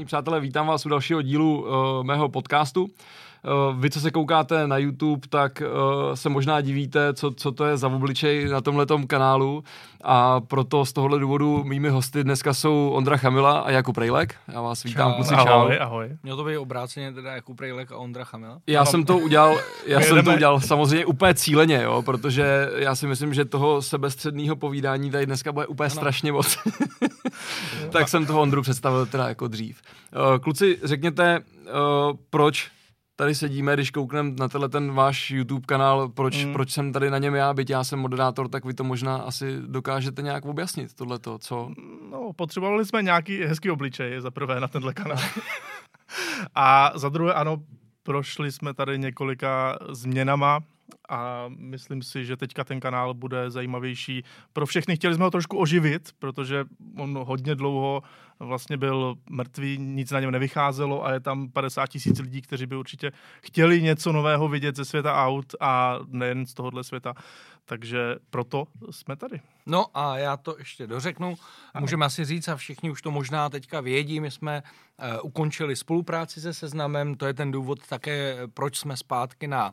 vážení přátelé, vítám vás u dalšího dílu uh, mého podcastu. Uh, vy, co se koukáte na YouTube, tak uh, se možná divíte, co, co to je za obličej na tomhletom kanálu a proto z tohohle důvodu mými hosty dneska jsou Ondra Chamila a Jakub Rejlek. Já vás vítám, kluci, čau. Ahoj, ahoj. Mělo to být obráceně teda Jakub Rejlek a Ondra Chamila? Já jsem to udělal, já jsem to udělal samozřejmě úplně cíleně, jo, protože já si myslím, že toho sebestředného povídání tady dneska bude úplně ano. strašně moc. tak jsem toho Ondru představil teda jako dřív. Uh, kluci, řekněte, proč tady sedíme, když koukneme na tenhle ten váš YouTube kanál, proč, mm. proč jsem tady na něm já, byť já jsem moderátor, tak vy to možná asi dokážete nějak objasnit, tohleto, co? No, potřebovali jsme nějaký hezký obličej, za prvé na tenhle kanál. A za druhé, ano, prošli jsme tady několika změnama, a myslím si, že teďka ten kanál bude zajímavější pro všechny. Chtěli jsme ho trošku oživit, protože on hodně dlouho vlastně byl mrtvý, nic na něm nevycházelo a je tam 50 tisíc lidí, kteří by určitě chtěli něco nového vidět ze světa aut a nejen z tohohle světa. Takže proto jsme tady. No a já to ještě dořeknu. Můžeme asi říct, a všichni už to možná teďka vědí, my jsme uh, ukončili spolupráci se Seznamem, to je ten důvod také, proč jsme zpátky na Eh,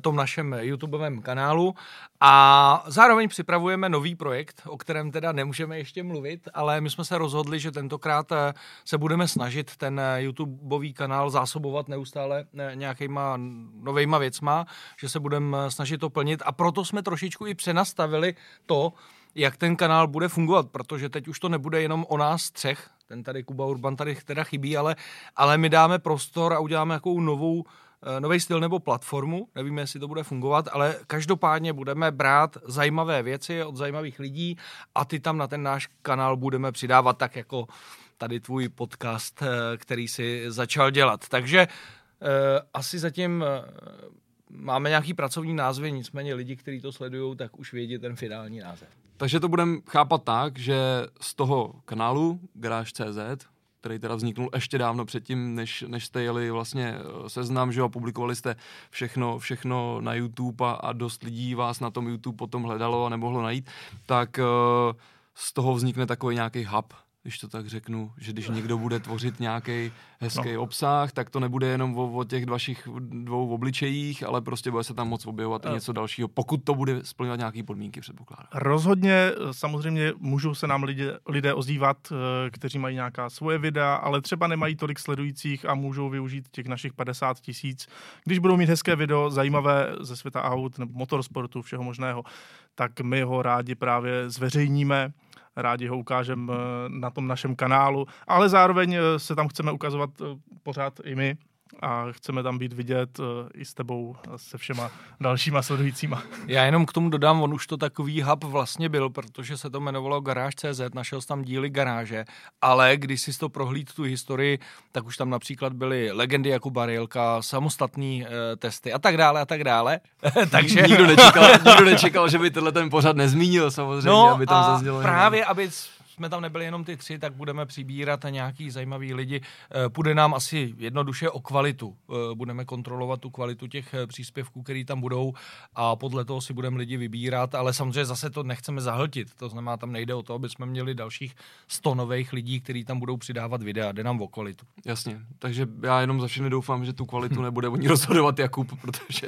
tom našem YouTubeovém kanálu. A zároveň připravujeme nový projekt, o kterém teda nemůžeme ještě mluvit, ale my jsme se rozhodli, že tentokrát eh, se budeme snažit ten eh, YouTubeový kanál zásobovat neustále nějakýma novejma věcma, že se budeme snažit to plnit. A proto jsme trošičku i přenastavili to, jak ten kanál bude fungovat, protože teď už to nebude jenom o nás třech, ten tady Kuba Urban tady teda chybí, ale, ale my dáme prostor a uděláme nějakou novou Eh, nový styl nebo platformu, nevíme, jestli to bude fungovat, ale každopádně budeme brát zajímavé věci od zajímavých lidí a ty tam na ten náš kanál budeme přidávat tak jako tady tvůj podcast, eh, který si začal dělat. Takže eh, asi zatím máme nějaký pracovní názvy, nicméně lidi, kteří to sledují, tak už vědí ten finální název. Takže to budeme chápat tak, že z toho kanálu Garage.cz který teda vzniknul ještě dávno předtím, než, než jste jeli vlastně eh, seznam, že jo, publikovali jste všechno, všechno na YouTube a, a dost lidí vás na tom YouTube potom hledalo a nemohlo najít, tak uh, z toho vznikne takový nějaký hub, když to tak řeknu, že když někdo bude tvořit nějaký hezký no. obsah, tak to nebude jenom o, o těch vašich dvou obličejích, ale prostě bude se tam moc objevovat i něco dalšího, pokud to bude splňovat nějaké podmínky, předpokládám. Rozhodně, samozřejmě můžou se nám lidé, lidé ozývat, eh, kteří mají nějaká svoje videa, ale třeba nemají tolik sledujících a můžou využít těch našich 50 tisíc. Když budou mít hezké video, zajímavé ze světa aut nebo motorsportu, všeho možného, tak my ho rádi právě zveřejníme rádi ho ukážeme eh, na tom našem kanálu, ale zároveň eh, se tam chceme ukazovat eh, pořád i my, a chceme tam být vidět uh, i s tebou a se všema dalšíma sledujícíma. Já jenom k tomu dodám, on už to takový hub vlastně byl, protože se to jmenovalo Garáž.cz, našel jsem tam díly garáže, ale když si to prohlíd tu historii, tak už tam například byly legendy jako Barielka, samostatní uh, testy a tak dále a tak dále. Takže nikdo nečekal, nikdo nečekal, že by tenhle ten pořad nezmínil samozřejmě, no aby tam zaznělo. právě, aby jsme tam nebyli jenom ty tři, tak budeme přibírat nějaký zajímavý lidi. Eh, půjde nám asi jednoduše o kvalitu. Eh, budeme kontrolovat tu kvalitu těch eh, příspěvků, které tam budou a podle toho si budeme lidi vybírat, ale samozřejmě zase to nechceme zahltit. To znamená, tam nejde o to, aby jsme měli dalších 100 nových lidí, kteří tam budou přidávat videa. Jde nám o kvalitu. Jasně, takže já jenom za všechny doufám, že tu kvalitu nebude oni rozhodovat Jakub, protože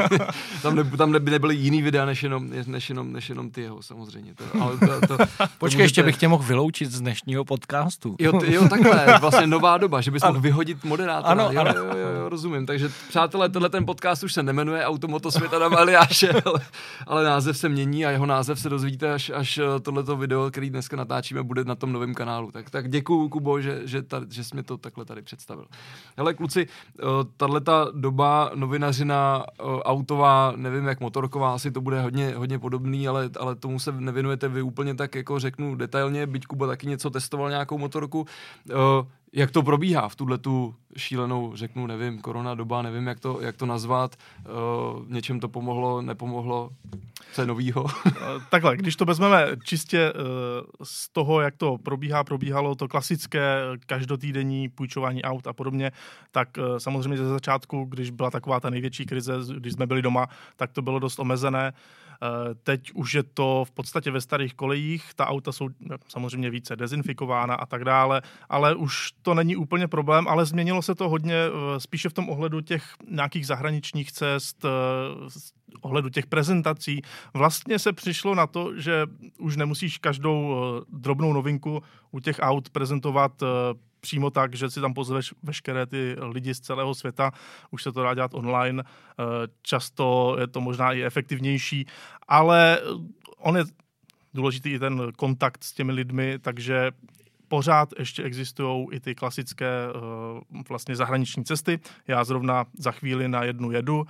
tam, ne, tam nebyly jiný videa než jenom, než jenom, než jenom ty jeho samozřejmě. To, ale to, to, Počkej, ještě bych tě mohl vyloučit z dnešního podcastu. Jo, jo takhle, vlastně nová doba, že bys mohl vyhodit moderátora. Ano, jo, ano. Jo, jo, jo, rozumím. Takže přátelé, tenhle ten podcast už se nemenuje Automoto světa na Meliáše, ale, ale název se mění a jeho název se dozvíte, až, až eh, tohleto video, který dneska natáčíme, bude na tom novém kanálu. Tak, tak děkuju, Kubo, že, že, ta, že jsi mi to takhle tady představil. Hele, kluci, eh, tahle ta doba novinařina eh, autová, nevím jak motorková, asi to bude hodně, hodně podobný, ale, ale tomu se nevěnujete vy úplně tak, jako řeknu detailně, byť Kuba taky něco testoval, nějakou motorku. Uh, jak to probíhá v tuhle tu šílenou, řeknu, nevím, korona doba, nevím, jak to, jak to nazvat, uh, něčem to pomohlo, nepomohlo, co je novýho? Takhle, když to vezmeme čistě uh, z toho, jak to probíhá, probíhalo to klasické každotýdenní půjčování aut a podobně, tak uh, samozřejmě ze začátku, když byla taková ta největší krize, když jsme byli doma, tak to bylo dost omezené. Teď už je to v podstatě ve starých kolejích, ta auta jsou samozřejmě více dezinfikována a tak dále, ale už to není úplně problém, ale změnilo se to hodně spíše v tom ohledu těch nějakých zahraničních cest, ohledu těch prezentací. Vlastně se přišlo na to, že už nemusíš každou drobnou novinku u těch aut prezentovat přímo tak, že si tam pozveš veškeré ty lidi z celého světa, už se to dá dělat online, eh, často je to možná i efektivnější, ale on je důležitý i ten kontakt s těmi lidmi, takže pořád ještě existují i ty klasické uh, vlastně zahraniční cesty. Já zrovna za chvíli na jednu jedu. Uh,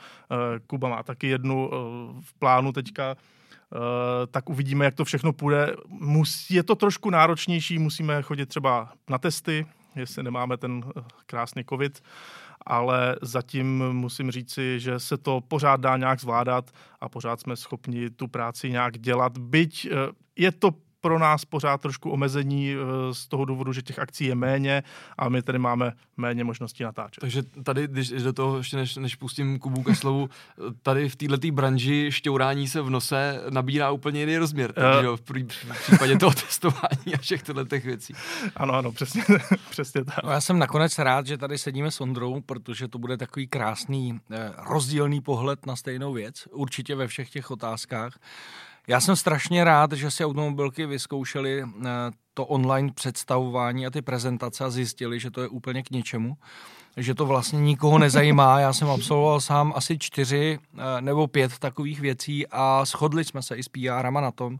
Kuba má taky jednu v plánu teďka. Tak uvidíme, jak to všechno půjde. Je to trošku náročnější, musíme chodit třeba na testy, jestli nemáme ten eh, krásný covid, ale zatím musím říci, že se to pořád dá nějak zvládat a pořád jsme schopni tu práci nějak dělat, byť eh, je to pro nás pořád trošku omezení eh, z toho důvodu, že těch akcí je méně a my tady máme méně možností natáčet. Takže tady, když do toho ještě než, než pustím Kubu ke slovu, tady v této branži šťourání se v nose nabírá úplně jiný rozměr, takže uh, v, v případě toho testování a všech těch věcí. Ano, ano, přesně, přesně tak. No, já jsem nakonec rád, že tady sedíme s Ondrou, protože to bude takový krásný eh, rozdílný pohled na stejnou věc, určitě ve všech těch otázkách. Já jsem strašně rád, že si automobilky vyzkoušeli eh, to online představování a ty prezentace a zjistili, že to je úplně k ničemu, že to vlastně nikoho nezajímá. Já jsem absolvoval sám asi čtyři eh, nebo pět takových věcí a shodli jsme se i s PRama na tom,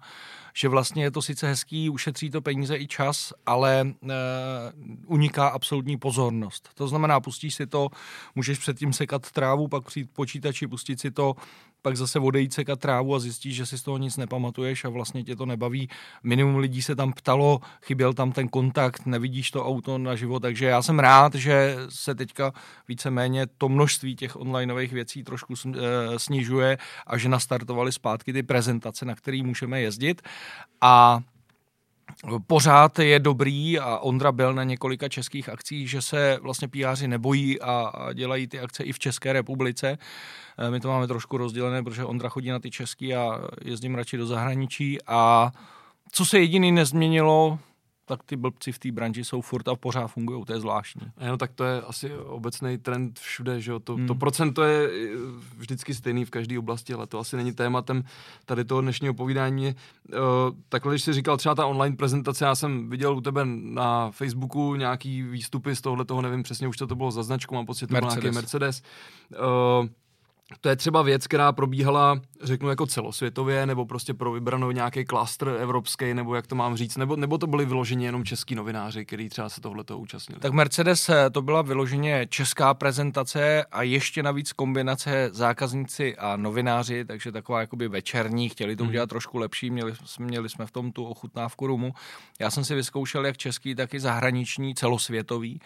že vlastně je to sice hezký, ušetří to peníze i čas, ale e, uniká absolutní pozornost. To znamená, pustíš si to, můžeš předtím sekat trávu, pak přijít počítači, pustit si to, pak zase odejít sekat trávu a zjistíš, že si z toho nic nepamatuješ a vlastně tě to nebaví. Minimum lidí se tam ptalo, chyběl tam ten kontakt, nevidíš to auto naživo, takže já jsem rád, že se teďka víceméně to množství těch onlineových věcí trošku eh, snižuje a že nastartovali zpátky ty prezentace, na které můžeme jezdit. A pořád je dobrý a Ondra byl na několika českých akcích, že se vlastně PRři nebojí a, dělají ty akce i v České republice. Eh, my to máme trošku rozdělené, protože Ondra chodí na ty český a jezdím radši do zahraničí a co se jediný nezměnilo, tak ty blbci v té branži jsou furt a pořád fungují, to je zvláštní. No tak to je asi obecný trend všude, že jo, to, hmm. to procento je vždycky stejný v každé oblasti, ale to asi není tématem tady toho dnešního povídání. Uh, takhle, když jsi říkal třeba ta online prezentace, já jsem viděl u tebe na Facebooku nějaký výstupy z tohle toho, nevím přesně, už to, to bylo za značku, mám pocit, to byl nějaký Mercedes. Uh, to je třeba věc, která probíhala, řeknu, jako celosvětově, nebo prostě pro vybranou nějaký klastr evropský, nebo jak to mám říct, nebo, nebo to byly vyloženě jenom český novináři, kteří třeba se tohleto účastnili? Tak Mercedes eh, to byla vyloženě česká prezentace a ještě navíc kombinace zákazníci a novináři, takže taková jakoby večerní, chtěli to hmm. udělat trošku lepší, měli, měli jsme v tom tu ochutnávku rumu. Já jsem si vyzkoušel jak český, tak i zahraniční, celosvětový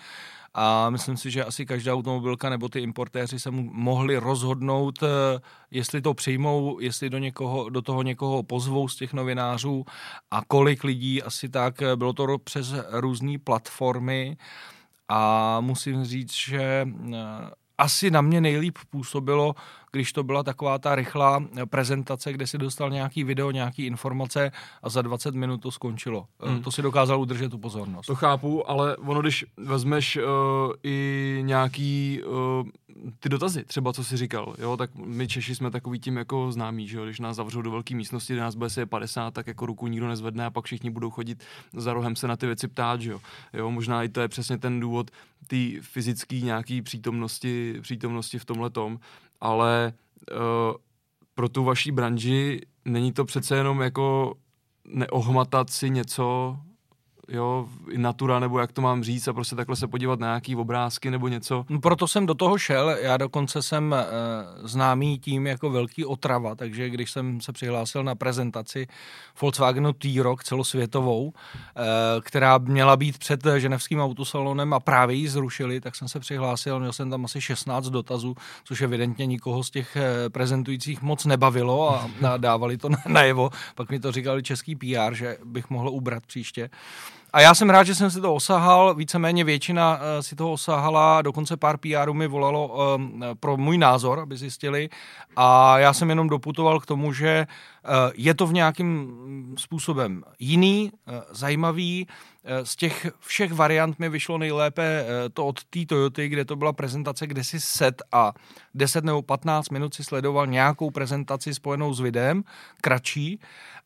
a myslím si, že asi každá automobilka nebo ty importéři se mohli rozhodnout, eh, jestli to přijmou, jestli do, někoho, do toho někoho pozvou z těch novinářů a kolik lidí asi tak. Eh, bylo to přes různé platformy a musím říct, že eh, asi na mě nejlíp působilo, když to byla taková ta rychlá prezentace, kde si dostal nějaký video, nějaký informace a za 20 minut to skončilo. Hmm. To si dokázal udržet tu pozornost. To chápu, ale ono, když vezmeš uh, i nějaký uh, ty dotazy, třeba co jsi říkal, jo, tak my Češi jsme takový tím jako známí, že jo, když nás zavřou do velké místnosti, kde nás bude se 50, tak jako ruku nikdo nezvedne a pak všichni budou chodit za rohem se na ty věci ptát, že jo. jo možná i to je přesně ten důvod té fyzické nějaký přítomnosti, přítomnosti v tomhle tom, ale uh, pro tu vaší branži není to přece jenom jako neohmatat si něco, jo, natura, nebo jak to mám říct, a prostě takhle se podívat na nějaký obrázky nebo něco. No, proto jsem do toho šel, já dokonce jsem e, známý tím jako velký otrava, takže když jsem se přihlásil na prezentaci Volkswagenu T-Roc celosvětovou, e, která měla být před ženevským autosalonem a právě ji zrušili, tak jsem se přihlásil, měl jsem tam asi 16 dotazů, což evidentně nikoho z těch e, prezentujících moc nebavilo a, a dávali to najevo. Pak mi to říkali český PR, že bych mohl ubrat příště. A já jsem rád, že jsem si to osahal, víceméně většina uh, si toho osahala, dokonce pár PR mi volalo um, pro můj názor, aby zjistili. A já jsem jenom doputoval k tomu, že uh, je to v nějakým způsobem jiný, uh, zajímavý. Z těch všech variant mi vyšlo nejlépe to od té Toyoty, kde to byla prezentace, kde si set a 10 nebo 15 minut si sledoval nějakou prezentaci spojenou s videem, kratší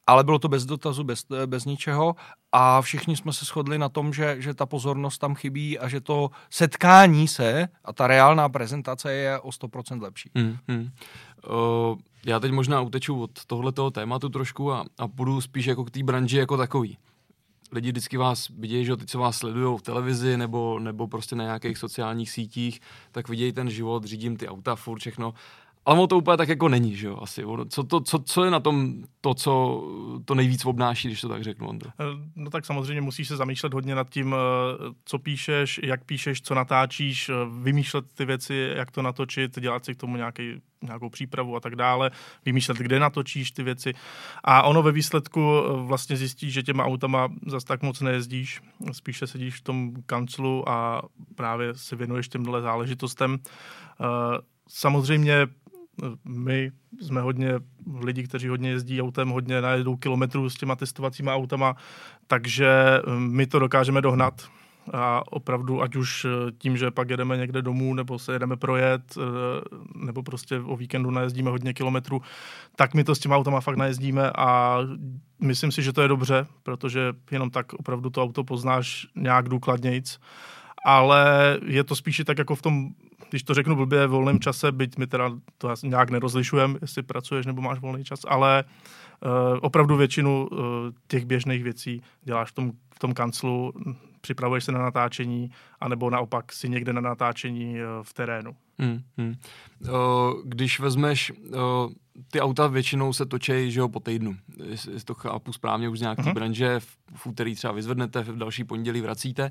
ale bylo to bez dotazu, bez, bez ničeho a všichni jsme se shodli na tom, že, že ta pozornost tam chybí a že to setkání se a ta reálná prezentace je o 100% lepší. Hmm, hmm. Uh, já teď možná uteču od tohletoho tématu trošku a, a půjdu spíš jako k té branži jako takový. Lidi vždycky vás vidějí, že ty, co vás sledují v televizi nebo, nebo prostě na nějakých sociálních sítích, tak vidějí ten život, řídím ty auta, furt všechno ale ono to úplně tak jako není, že jo, asi. Co, to, co, co je na tom to, co to nejvíc obnáší, když to tak řeknu, Ondro? Eh, no tak samozřejmě musíš se zamýšlet hodně nad tím, eh, co píšeš, jak píšeš, co natáčíš, eh, vymýšlet ty věci, jak to natočit, dělat si k tomu nějaký, nějakou přípravu a tak dále, vymýšlet, kde natočíš ty věci. A ono ve výsledku vlastně zjistíš, že těma autama zas tak moc nejezdíš, spíše sedíš v tom kanclu a právě se věnuješ těmhle záležitostem. Samozřejmě my jsme hodně lidi, kteří hodně jezdí autem, hodně najedou kilometrů s těma testovacíma autama, takže hm, my to dokážeme dohnat. A opravdu, ať už eh, tím, že pak jedeme někde domů, nebo se jedeme projet, eh, nebo prostě o víkendu najezdíme hodně kilometrů, tak my to s těma autama fakt najezdíme a myslím si, že to je dobře, protože jenom tak opravdu to auto poznáš nějak důkladnějc ale je to spíše tak jako v tom když to řeknu blbě, v volném čase, byť my teda to nějak nerozlišujeme, jestli pracuješ nebo máš volný čas, ale uh, opravdu většinu uh, těch běžných věcí děláš v tom, v tom kanclu, připravuješ se na natáčení, anebo naopak si někde na natáčení uh, v terénu. Hmm, hmm. Když vezmeš, ty auta většinou se točí, že jo, po týdnu. Jestli to chápu správně už z nějaký uh-huh. branže, v, v úterý třeba vyzvednete, v další pondělí vracíte.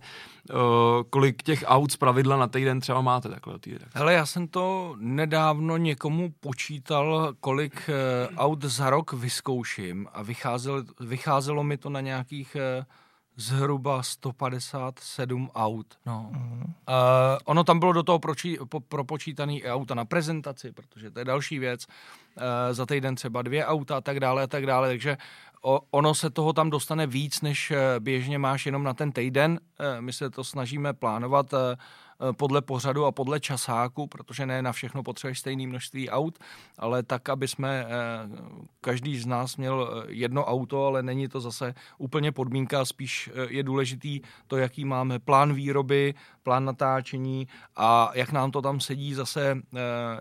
Kolik těch aut z pravidla na týden třeba máte takhle? Hele, já jsem to nedávno někomu počítal, kolik aut za rok vyzkouším a vycházelo, vycházelo mi to na nějakých zhruba 157 aut. No. Mm. Uh, ono tam bylo do toho pročí, po, propočítané i auta na prezentaci, protože to je další věc. Uh, za týden třeba dvě auta a tak dále a tak dále, takže o, ono se toho tam dostane víc, než eh, běžně máš jenom na ten týden. Uh, my se to snažíme plánovat uh, podle pořadu a podle časáku, protože ne na všechno potřebuješ stejné množství aut, ale tak, aby jsme eh, každý z nás měl eh, jedno auto, ale není to zase úplně podmínka, spíš je důležitý to, jaký máme plán výroby, plán natáčení a jak nám to tam sedí zase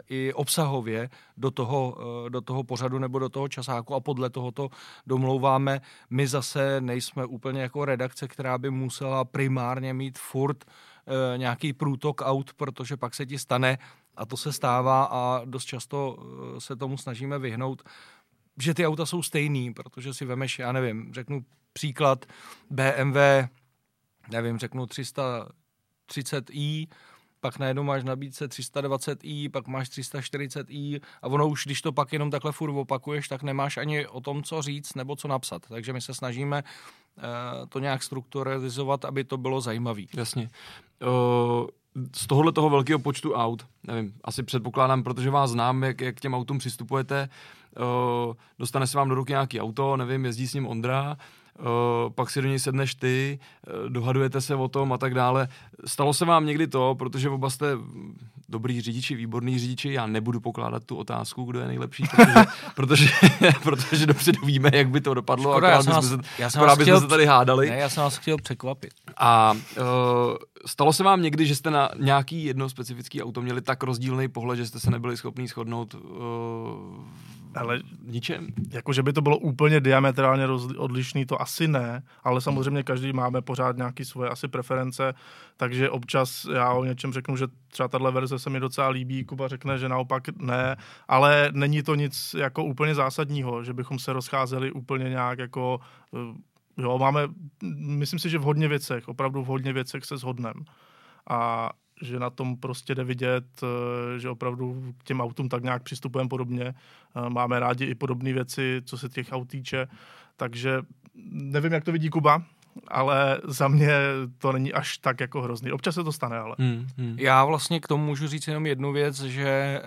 i obsahově do toho, do toho pořadu nebo do toho časáku a podle toho to domlouváme. My zase nejsme úplně jako redakce, která by musela primárně mít furt e, nějaký průtok aut, protože pak se ti stane, a to se stává a dost často eh, se tomu snažíme vyhnout, že ty auta jsou stejný, protože si vemeš, já nevím, řeknu příklad BMW, nevím, řeknu 330i, pak najednou máš nabídce 320i, pak máš 340i a ono už, když to pak jenom takhle furt opakuješ, tak nemáš ani o tom, co říct nebo co napsat. Takže my se snažíme uh, to nějak strukturalizovat, aby to bylo zajímavé. Jasně. Uh z tohohle toho velkého počtu aut, nevím, asi předpokládám, protože vás znám, jak, jak k těm autům přistupujete, uh, dostane se vám do ruky nějaký auto, nevím, jezdí s ním Ondra, pak si do něj sedneš ty, uh, dohadujete se o tom a tak dále. Stalo se vám někdy to, protože oba jste dobrý řidiči, výborný řidiči, já nebudu pokládat tu otázku, kdo je nejlepší, protože, protože, protože dopředu víme, jak by to dopadlo, Škoda, já jsem vás, se, já jsem vás chtěl, se tady hádali. Ne, já jsem vás chtěl překvapit. A uh, stalo se vám někdy, že jste na nějaký jedno specifický auto měli tak rozdílný pohled, že jste se nebyli schopni shodnout uh, ale ničem? Jako, že by to bylo úplně diametrálně odlišný, to asi ne, ale samozřejmě každý máme pořád nějaké svoje asi preference, takže občas já o něčem řeknu, že třeba tahle verze se mi docela líbí, Kuba řekne, že naopak ne, ale není to nic jako úplně zásadního, že bychom se rozcházeli úplně nějak jako eh, jo, máme, myslím si, že v hodně věcech, opravdu v hodně věcech se shodneme. A že na tom prostě jde vidět, eh, že opravdu k těm autům tak nějak přistupujeme podobně. Eh, máme rádi i podobné věci, co se těch aut týče. Takže nevím, jak to vidí Kuba, ale za mě to není až tak jako hrozný. Občas se to stane, ale. Hmm, hmm. Já vlastně k tomu můžu říct jenom jednu věc, že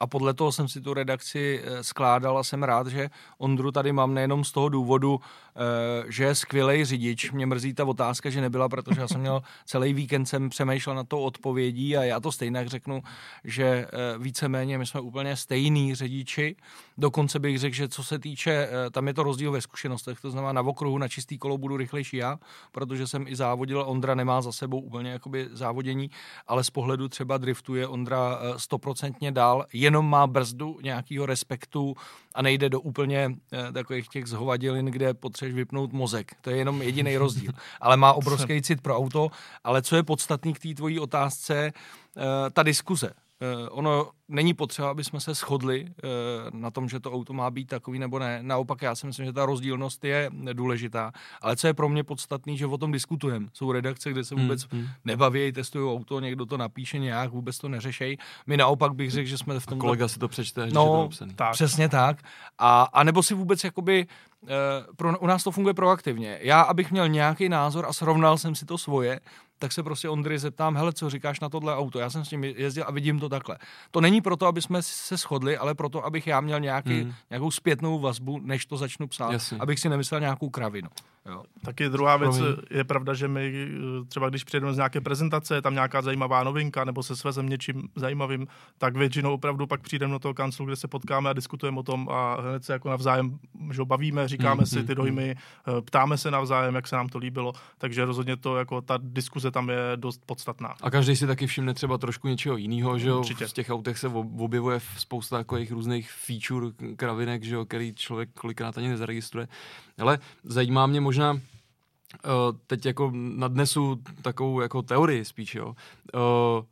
a podle toho jsem si tu redakci skládal a jsem rád, že Ondru tady mám nejenom z toho důvodu, Eh, že je skvělý řidič. Mě mrzí ta otázka, že nebyla, protože já jsem měl celý víkend jsem přemýšlel na to odpovědí a já to stejně řeknu, že eh, víceméně my jsme úplně stejný řidiči. Dokonce bych řekl, že co se týče, eh, tam je to rozdíl ve zkušenostech, to znamená na okruhu na čistý kolo budu rychlejší já, protože jsem i závodil, Ondra nemá za sebou úplně jakoby závodění, ale z pohledu třeba driftu je Ondra stoprocentně dál, jenom má brzdu nějakého respektu a nejde do úplně takových těch zhovadilin, kde potřebuje potřebuješ vypnout mozek. To je jenom jediný rozdíl. Ale má obrovský cit pro auto. Ale co je podstatný k té tvojí otázce, eh, ta diskuze. Eh, ono není potřeba, aby jsme se shodli eh, na tom, že to auto má být takový nebo ne. Naopak já si myslím, že ta rozdílnost je důležitá. Ale co je pro mě podstatný, že o tom diskutujeme. Jsou redakce, kde se hmm, vůbec hmm, nebaví, testují auto, někdo to napíše nějak, vůbec to neřešejí. My naopak bych řekl, že jsme v tom. kolega si to přečte, no, že to napsaný. Tak. Přesně tak. A, a nebo si vůbec jakoby Uh, pro, u nás to funguje proaktivně. Já, abych měl nějaký názor a srovnal jsem si to svoje, tak se prostě Ondry zeptám, hele, co říkáš na tohle auto? Já jsem s ním jezdil a vidím to takhle. To není proto, aby jsme se shodli, ale proto, abych já měl nějaký, hmm. nějakou zpětnou vazbu, než to začnu psát, Jasně. abych si nemyslel nějakou kravinu. Jo. Taky druhá věc, Promiň. je pravda, že my třeba když přijedeme z nějaké prezentace, je tam nějaká zajímavá novinka, nebo se svezem něčím zajímavým, tak většinou opravdu pak přijdeme do toho kanclu, kde se potkáme a diskutujeme o tom a hned se jako navzájem že bavíme, říkáme mm, si ty dojmy, mm. ptáme se navzájem, jak se nám to líbilo, takže rozhodně to jako ta diskuze tam je dost podstatná. A každý si taky všimne třeba trošku něčeho jiného, že jo? V těch autech se objevuje spousta takových různých feature kravinek, že jo, který člověk kolikrát ani nezaregistruje. Ale zajímá mě možná, uh, teď jako nadnesu takovou jako teorii spíš, jo. Uh,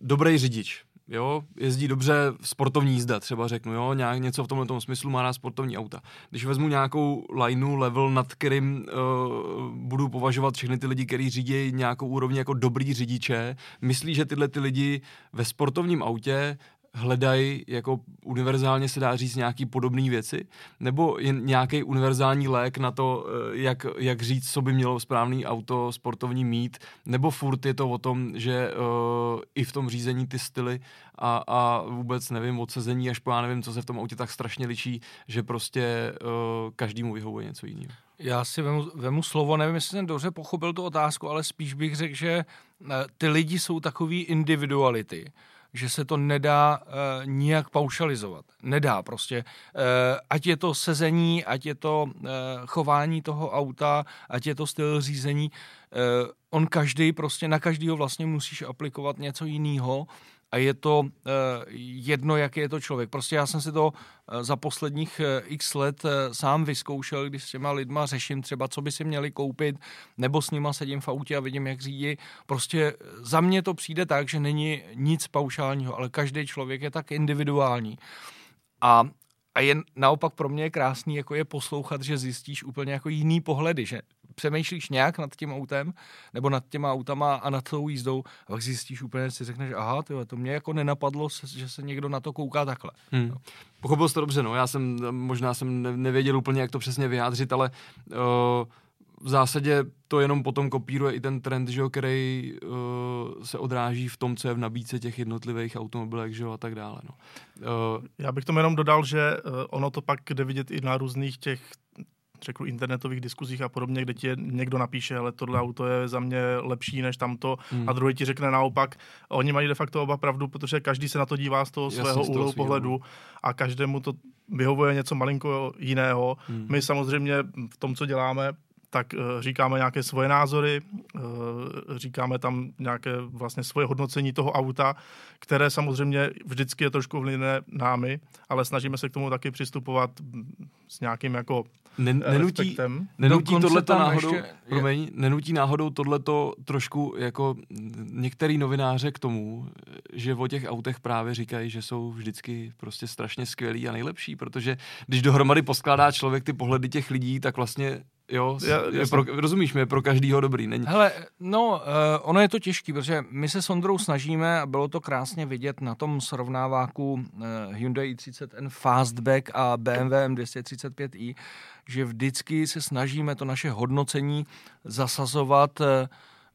dobrý řidič, jo, jezdí dobře sportovní jízda, třeba řeknu, jo, nějak něco v tomhle tom smyslu má na sportovní auta. Když vezmu nějakou lineu, level, nad kterým uh, budu považovat všechny ty lidi, kteří řídí nějakou úrovni jako dobrý řidiče, myslí, že tyhle ty lidi ve sportovním autě hledají jako univerzálně se dá říct nějaký podobné věci, nebo jen nějaký univerzální lék na to, eh, jak, jak říct, co by mělo správný auto sportovní mít, nebo furt je to o tom, že uh, i v tom řízení ty styly a, a vůbec nevím, odsezení až po já nevím, co se v tom autě tak strašně liší, že prostě uh, každému vyhovuje něco jiného. Já si vemu, vemu slovo, nevím, jestli jsem dobře pochopil tu otázku, ale spíš bych řekl, že ty lidi jsou takový individuality že se to nedá uh, nijak paušalizovat. Nedá prostě. Uh, ať je to sezení, ať je to uh, chování toho auta, ať je to styl řízení, uh, on každý prostě, na každýho vlastně musíš aplikovat něco jiného a je to uh, jedno, jaký je to člověk. Prostě já jsem si to uh, za posledních uh, x let sám vyzkoušel, když s těma lidma řeším třeba, co by si měli koupit, nebo s nima sedím v autě a vidím, jak řídí. Prostě za mě to přijde tak, že není nic paušálního, ale každý člověk je tak individuální. A a je naopak pro mě krásný, jako je poslouchat, že zjistíš úplně jako jiný pohledy, že přemýšlíš nějak nad tím autem nebo nad těma autama a nad tou jízdou a pak zjistíš úplně, si řekneš, aha, tyhle, to mě jako nenapadlo, že se někdo na to kouká takhle. Hmm. No. Pochopil jsi to dobře, no, já jsem, možná jsem nevěděl úplně, jak to přesně vyjádřit, ale uh, v zásadě to jenom potom kopíruje i ten trend, že jo, který uh, se odráží v tom, co je v nabídce těch jednotlivých automobilek že jo, a tak dále. No. Uh, Já bych tomu jenom dodal, že uh, ono to pak jde vidět i na různých těch řeknu, internetových diskuzích a podobně, kde ti někdo napíše, ale tohle auto je za mě lepší než tamto hmm. a druhý ti řekne naopak. Oni mají de facto oba pravdu, protože každý se na to dívá z toho Jasně, svého úhlu pohledu a každému to vyhovuje něco malinko jiného. Hmm. My samozřejmě v tom, co děláme, tak uh, říkáme nějaké svoje názory, uh, říkáme tam nějaké vlastně svoje hodnocení toho auta, které samozřejmě vždycky je trošku vlivné námi, ale snažíme se k tomu taky přistupovat s nějakým jako Nen, nenutí, nenutí tohleto náhodou, ještě, promiň, nenutí náhodou tohleto trošku jako některý novináře k tomu, že o těch autech právě říkají, že jsou vždycky prostě strašně skvělí a nejlepší, protože když dohromady poskládá člověk ty pohledy těch lidí, tak vlastně Jo, je, je pro, rozumíš mi, je pro každýho dobrý. Není. Hele, no, uh, ono je to těžký, protože my se s Ondrou snažíme, a bylo to krásně vidět na tom srovnáváku uh, Hyundai i30N Fastback a BMW M235i, že vždycky se snažíme to naše hodnocení zasazovat uh,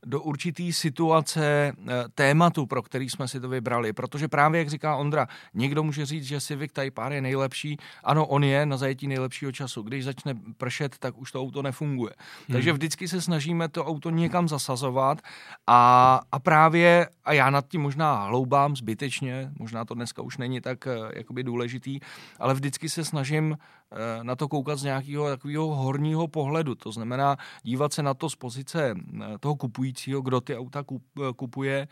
do určitý situace eh, tématu, pro který jsme si to vybrali. Protože právě, jak říká Ondra, někdo může říct, že Civic Type R je nejlepší. Ano, on je na zajetí nejlepšího času. Když začne pršet, tak už to auto nefunguje. Hmm. Takže vždycky se snažíme to auto někam zasazovat a, a právě, a já nad tím možná hloubám zbytečně, možná to dneska už není tak eh, jakoby důležitý, ale vždycky se snažím na to koukat z nějakého takového horního pohledu. To znamená dívat se na to z pozice eh, toho kupujícího, kdo ty auta eh, kupuje,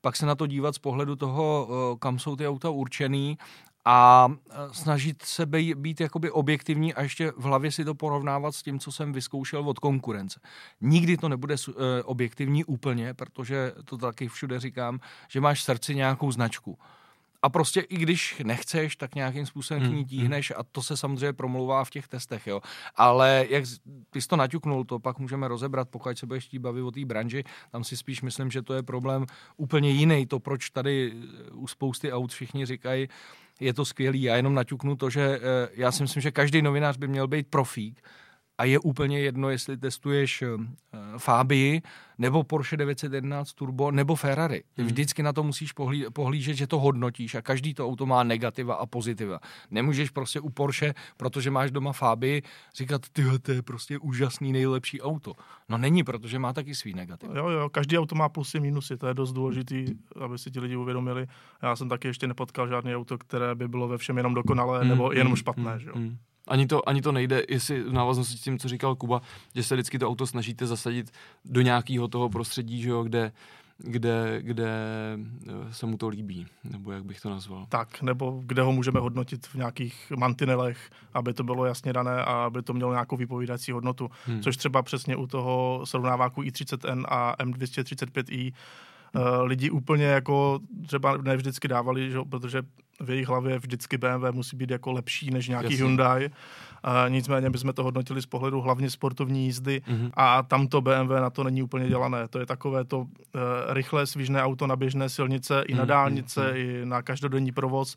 pak se na to dívat z pohledu toho, kam jsou ty auta určený a snažit se být, být jakoby objektivní a ještě v hlavě si to porovnávat s tím, co jsem vyzkoušel od konkurence. Nikdy to nebude objektivní úplně, protože to taky všude říkám, že máš v srdci nějakou značku a prostě i když nechceš, tak nějakým způsobem k ní hmm, tíhneš a to se samozřejmě promlouvá v těch testech, jo. Ale jak jsi to naťuknul, to pak můžeme rozebrat, pokud se budeš chtít bavit o té branži, tam si spíš myslím, že to je problém úplně jiný, to proč tady u spousty aut všichni říkají, je to skvělý, já jenom naťuknu to, že eh, já si myslím, že každý novinář by měl být profík, a je úplně jedno, jestli testuješ uh, Fabii, nebo Porsche 911 Turbo, nebo Ferrari. Ty hmm. vždycky na to musíš pohlí, pohlížet, že to hodnotíš a každý to auto má negativa a pozitiva. Nemůžeš prostě u Porsche, protože máš doma Fabii, říkat, ty to je prostě úžasný, nejlepší auto. No není, protože má taky svý negativ. Jo, jo, každý auto má plusy, minusy, to je dost důležitý, aby si ti lidi uvědomili. Já jsem taky ještě nepotkal žádný auto, které by bylo ve všem jenom dokonalé hmm. nebo jenom hmm. špatné. Hmm. Že jo? Hmm. Ani to, ani to nejde, jestli v návaznosti s tím, co říkal Kuba, že se vždycky to auto snažíte zasadit do nějakého toho prostředí, že jo, kde, kde, kde eh, se mu to líbí, nebo jak bych to nazval. Tak, nebo kde ho můžeme hodnotit v nějakých mantinelech, aby to bylo jasně dané a aby to mělo nějakou vypovídací hodnotu. Hmm. Což třeba přesně u toho srovnáváku i30N a M235i uh, lidi úplně jako třeba ne vždycky dávali, že, protože v jejich hlavě vždycky BMW musí být jako lepší než nějaký Jasně. Hyundai. Nicméně bychom to hodnotili z pohledu hlavně sportovní jízdy mm-hmm. a tamto BMW na to není úplně dělané. To je takové to uh, rychlé svížné auto na běžné silnice i na mm-hmm. dálnice, mm-hmm. i na každodenní provoz,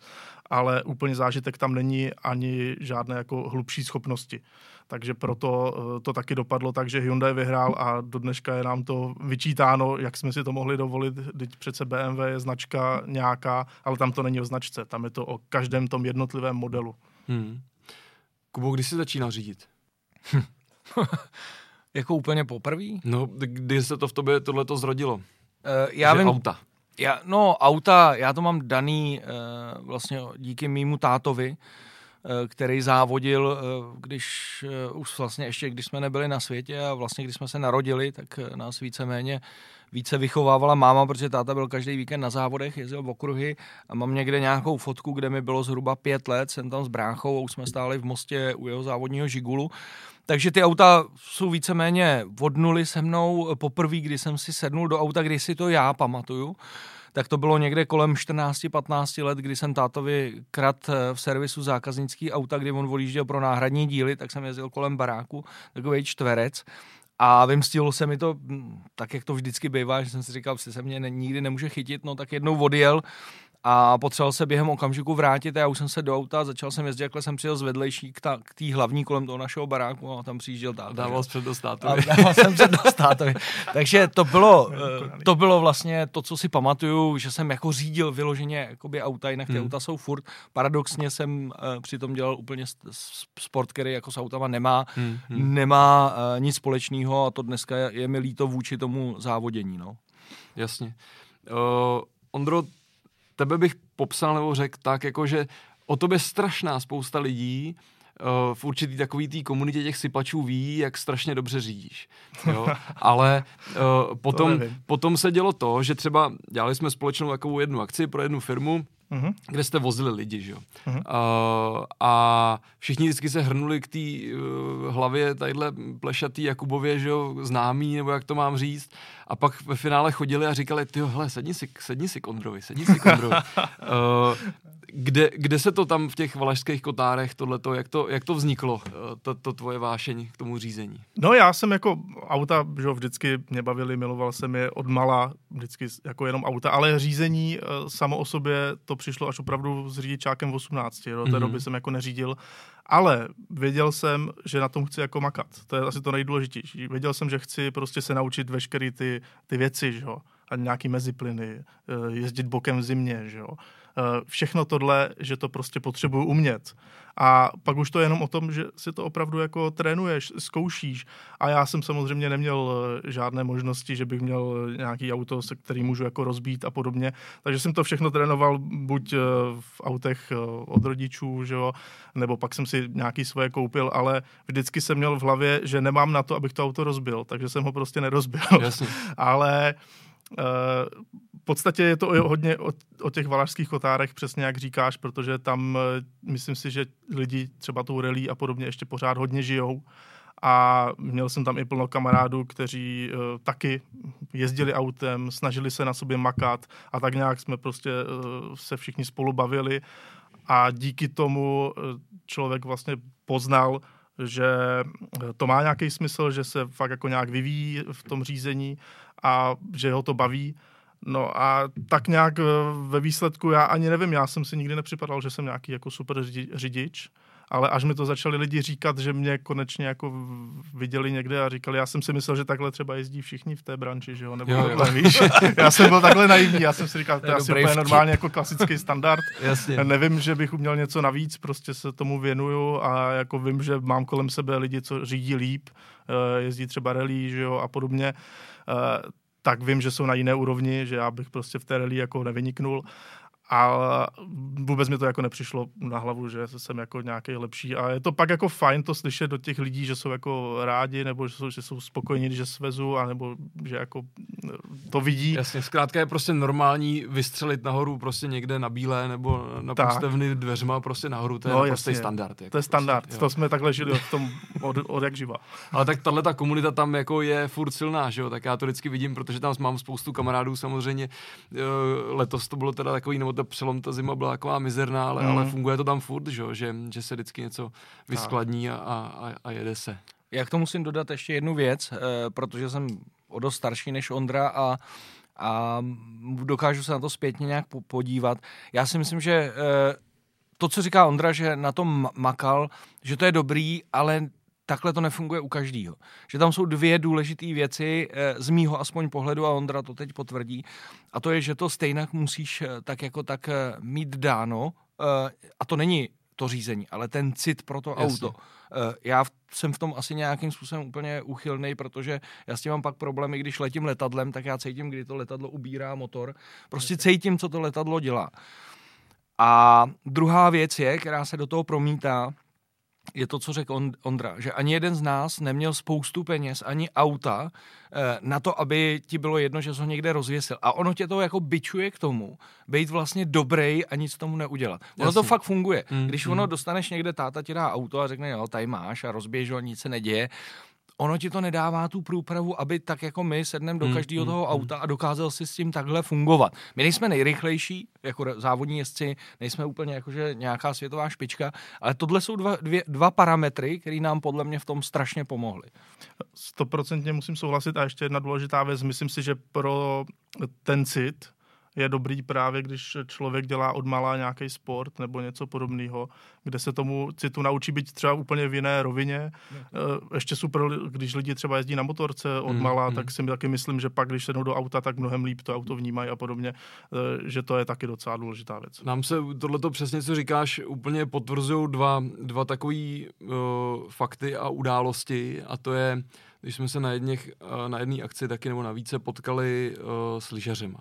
ale úplně zážitek tam není ani žádné jako hlubší schopnosti. Takže proto uh, to taky dopadlo tak, že Hyundai vyhrál a do dneška je nám to vyčítáno, jak jsme si to mohli dovolit. Teď přece BMW je značka nějaká, ale tam to není o značce tam je to o každém tom jednotlivém modelu. Hmm. Kubo, kdy jsi začínal řídit? jako úplně poprvé? No, kdy se to v tobě tohleto zrodilo? Uh, já Že vím, auta. Já, no, auta, já to mám daný uh, vlastně díky mýmu tátovi, uh, který závodil, uh, když uh, už vlastně ještě, když jsme nebyli na světě a vlastně když jsme se narodili, tak nás víceméně uh, více vychovávala máma, protože táta byl každý víkend na závodech, jezdil v okruhy a mám někde nějakou fotku, kde mi bylo zhruba pět let, jsem tam s bráchou už jsme stáli v mostě u jeho závodního žigulu. Takže ty auta jsou víceméně odnuli se mnou poprvé, kdy jsem si sednul do auta, kdy si to já pamatuju tak to bylo někde kolem 14-15 let, kdy jsem tátovi krat eh, v servisu zákaznický auta, kdy on odjížděl pro náhradní díly, tak jsem jezdil kolem baráku, takový čtverec. A vymstilo se mi to, hm, tak jak to vždycky bývá, že jsem si říkal, že se mě nikdy nemůže chytit, no tak jednou odjel a potřeboval se během okamžiku vrátit a já už jsem se do auta, začal jsem jezdit, jakhle jsem přijel z vedlejší k, té hlavní kolem toho našeho baráku a tam přijížděl táta. Dával jsem přednost tátovi. Dával jsem přednost tátovi. Takže to bylo, to bylo vlastně to, co si pamatuju, že jsem jako řídil vyloženě jakoby auta, jinak ty hmm. auta jsou furt. Paradoxně jsem uh, přitom dělal úplně sport, který jako s autama nemá, hmm. Hmm. nemá uh, nic společného a to dneska je, je mi líto vůči tomu závodění. No. Jasně. Uh, Ondro, tebe bych popsal nebo řekl tak, jako že o tobě strašná spousta lidí uh, v určitý takový té komunitě těch sypačů ví, jak strašně dobře řídíš. Jo? Ale uh, potom, potom se dělo to, že třeba dělali jsme společnou takovou jednu akci pro jednu firmu, uh-huh. kde jste vozili lidi, že jo. Uh-huh. Uh, a všichni vždycky se hrnuli k té uh, hlavě tadyhle plešatý Jakubově, že jo, známý, nebo jak to mám říct. A pak ve finále chodili a říkali, ty hele, sedni si, sedni si Kondrovi, sedni si Kondrovi. uh, kde, kde se to tam v těch valašských kotárech, tohleto, jak to, jak to vzniklo, eh, to, to tvoje vášeň k tomu řízení? No já jsem jako auta, že vždycky mě bavili, miloval jsem je od mala, vždycky jako jenom auta, ale řízení uh, samo o sobě to přišlo až opravdu s řidičákem v 18. Do té mm-hmm. doby jsem jako neřídil, ale věděl jsem, že na tom chci jako makat. To je asi to nejdůležitější. Věděl jsem, že chci prostě se naučit veškeré ty, ty věci, že jo a nějaký meziplyny, eh, jezdit bokem v zimě, že jo. Eh, všechno tohle, že to prostě potřebuju umět. A pak už to je jenom o tom, že si to opravdu jako trénuješ, zkoušíš. A já jsem samozřejmě neměl eh, žádné možnosti, že bych měl nějaký auto, se který můžu jako rozbít a podobně. Takže jsem to všechno trénoval buď v autech od rodičů, že jo, nebo pak jsem si nějaký svoje koupil, ale vždycky jsem měl v hlavě, že nemám na to, abych to auto rozbil, takže jsem ho prostě nerozbil. Jasně. ale v podstatě je to hodně o, o těch valašských kotárech, přesně jak říkáš, protože tam eh, myslím si, že lidi třeba tou relí a podobně ještě pořád hodně žijou. A měl jsem tam i plno kamarádů, kteří uh, taky jezdili autem, snažili se na sobě makat a tak nějak jsme prostě uh, se všichni spolu bavili. A díky tomu uh, člověk vlastně poznal, že to má nějaký smysl, že se fakt jako nějak vyvíjí v tom řízení a že ho to baví. No a tak nějak eh, ve výsledku já ani nevím, já jsem si nikdy nepřipadal, že jsem nějaký jako super řidič, ale až mi to začali lidi říkat, že mě konečně jako viděli někde a říkali, já jsem si myslel, že takhle třeba jezdí všichni v té branži, že jo, nebo jo, takhle, jo. víš. Já jsem byl takhle naivní, já jsem si říkal, to je asi úplně normálně jako klasický standard. Jasně. Já nevím, že bych uměl něco navíc, prostě se tomu věnuju a jako vím, že mám kolem sebe lidi, co řídí líp, eh, jezdí třeba rally, že jo, a podobně eh, tak vím, že jsou na jiné úrovni, že já bych prostě v té rally jako nevyniknul a vůbec mi to jako nepřišlo na hlavu, že jsem jako nějaký lepší a je to pak jako fajn to slyšet do těch lidí, že jsou jako rádi nebo že jsou, že jsou spokojení, že svezu a nebo že jako to vidí. Jasně, zkrátka je prostě normální vystřelit nahoru prostě někde na bílé nebo na postevny dveřma prostě nahoru, to je no, prostě standard. Jako to je standard, prostě, to jsme takhle žili od, tom, od, od jak živa. Ale tak tahle ta komunita tam jako je furt silná, že jo, tak já to vždycky vidím, protože tam mám spoustu kamarádů samozřejmě, eh, letos to bylo teda takový, nebo ta přelom, ta zima byla taková mizerná, ale, mm. ale funguje to tam furt, že, že, že se vždycky něco vyskladní a, a, a jede se. Já k tomu musím dodat ještě jednu věc, eh, protože jsem o dost starší než Ondra a a dokážu se na to zpětně nějak podívat. Já si myslím, že eh, to, co říká Ondra, že na tom makal, že to je dobrý, ale takhle to nefunguje u každého. Že tam jsou dvě důležité věci, eh, z mýho aspoň pohledu, a Ondra to teď potvrdí, a to je, že to stejně musíš eh, tak jako tak eh, mít dáno, a to není to řízení, ale ten cit pro to Jasně. auto. Já jsem v tom asi nějakým způsobem úplně uchylný, protože já s tím mám pak problémy, když letím letadlem, tak já cítím, kdy to letadlo ubírá motor. Prostě cítím, co to letadlo dělá. A druhá věc je, která se do toho promítá, je to, co řekl Ondra, že ani jeden z nás neměl spoustu peněz, ani auta eh, na to, aby ti bylo jedno, že jsi ho někde rozvěsil. A ono tě to jako bičuje k tomu, být vlastně dobrý a nic tomu neudělat. Ono Jasně. to fakt funguje. Mm, Když mm. ono dostaneš někde, táta ti dá auto a řekne, jo, tady máš a rozběž ho, nic se neděje, ono ti to nedává tu průpravu, aby tak jako my sedneme do hmm, každého hmm, toho hmm. auta a dokázal si s tím takhle fungovat. My nejsme nejrychlejší, jako závodní jezdci, nejsme úplně jakože nějaká světová špička, ale tohle jsou dva, dvě, dva parametry, které nám podle mě v tom strašně pomohly. Stoprocentně musím souhlasit a ještě jedna důležitá věc, myslím si, že pro ten cit, je dobrý právě, když člověk dělá od malá nějaký sport nebo něco podobného, kde se tomu citu naučí být třeba úplně v jiné rovině. No. Ještě super, když lidi třeba jezdí na motorce od mm, malá, mm. tak si taky myslím, že pak, když se do auta, tak mnohem líp to auto vnímají a podobně, eh, že to je taky docela důležitá věc. Nám se tohleto přesně, co říkáš, úplně potvrzují dva, dva takové uh, fakty a události a to je, když jsme se na, jedněch, na jedné akci taky nebo na více potkali uh, s lyžařima.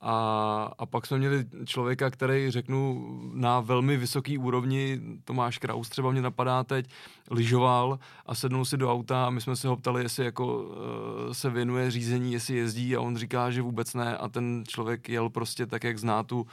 A, a pak jsme měli člověka, který, řeknu, na velmi vysoký úrovni, Tomáš Kraus třeba mě napadá teď, lyžoval a sednul si do auta a my jsme se ho ptali, jestli jako uh, se věnuje řízení, jestli jezdí a on říká, že vůbec ne a ten člověk jel prostě tak, jak zná tu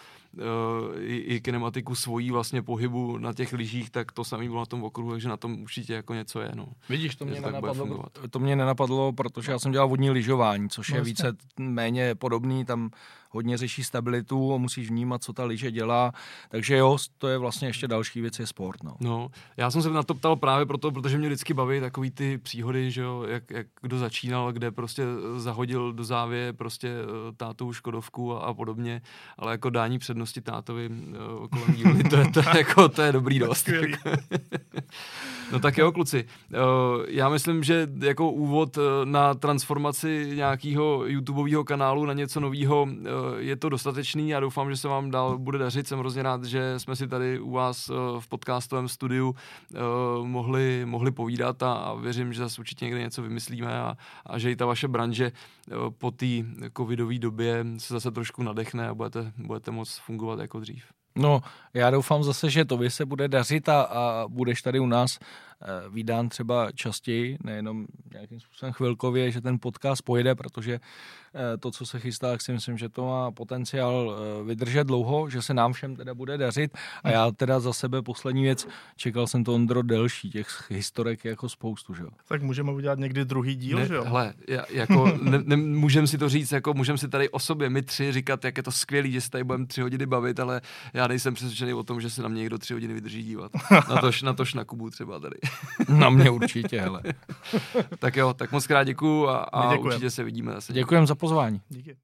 i, i kinematiku svojí vlastně pohybu na těch lyžích, tak to samý bylo na tom okruhu, takže na tom určitě jako něco je. No. Vidíš, to mě, nenapadlo, to mě nenapadlo, protože já jsem dělal vodní lyžování, což je vlastně. více méně podobný, tam hodně řeší stabilitu a musíš vnímat, co ta lyže dělá. Takže jo, to je vlastně ještě další věc, je sport. No. no já jsem se na to ptal právě proto, protože mě vždycky baví takový ty příhody, že jo, jak, jak kdo začínal, kde prostě zahodil do závě prostě eh, tátou Škodovku a, a podobně, ale jako dání přednosti tátovi uh, kolem díly, to je, to, je, jako, to je dobrý dost. no tak jo, kluci. Uh, já myslím, že jako úvod na transformaci nějakého YouTubeového kanálu na něco nového je to dostatečný. Já doufám, že se vám dál bude dařit. Jsem hrozně rád, že jsme si tady u vás v podcastovém studiu mohli, mohli povídat a, a věřím, že zase určitě někde něco vymyslíme a, a že i ta vaše branže po té covidové době se zase trošku nadechne a budete, budete moc fungovat jako dřív. No, já doufám zase, že to se bude dařit a, a budeš tady u nás vydán třeba častěji, nejenom nějakým způsobem chvilkově, že ten podcast pojede, protože eh, to, co se chystá, tak si myslím, že to má potenciál eh, vydržet dlouho, že se nám všem teda bude dařit. A já teda za sebe poslední věc, čekal jsem to Ondro delší, těch historek je jako spoustu, že jo. Tak můžeme udělat někdy druhý díl, ne, že jo? Hele, jako ne, ne, můžeme si to říct, jako můžeme si tady o sobě, my tři, říkat, jak je to skvělý, že se tady budeme tři hodiny bavit, ale já nejsem přesvědčený o tom, že se na mě někdo tři hodiny vydrží dívat. Na tož, na tož na Kubu třeba tady. Na mě určitě, hele. tak jo, tak moc krát děkuju a, a určitě se vidíme zase. Děkujem za pozvání. Díky.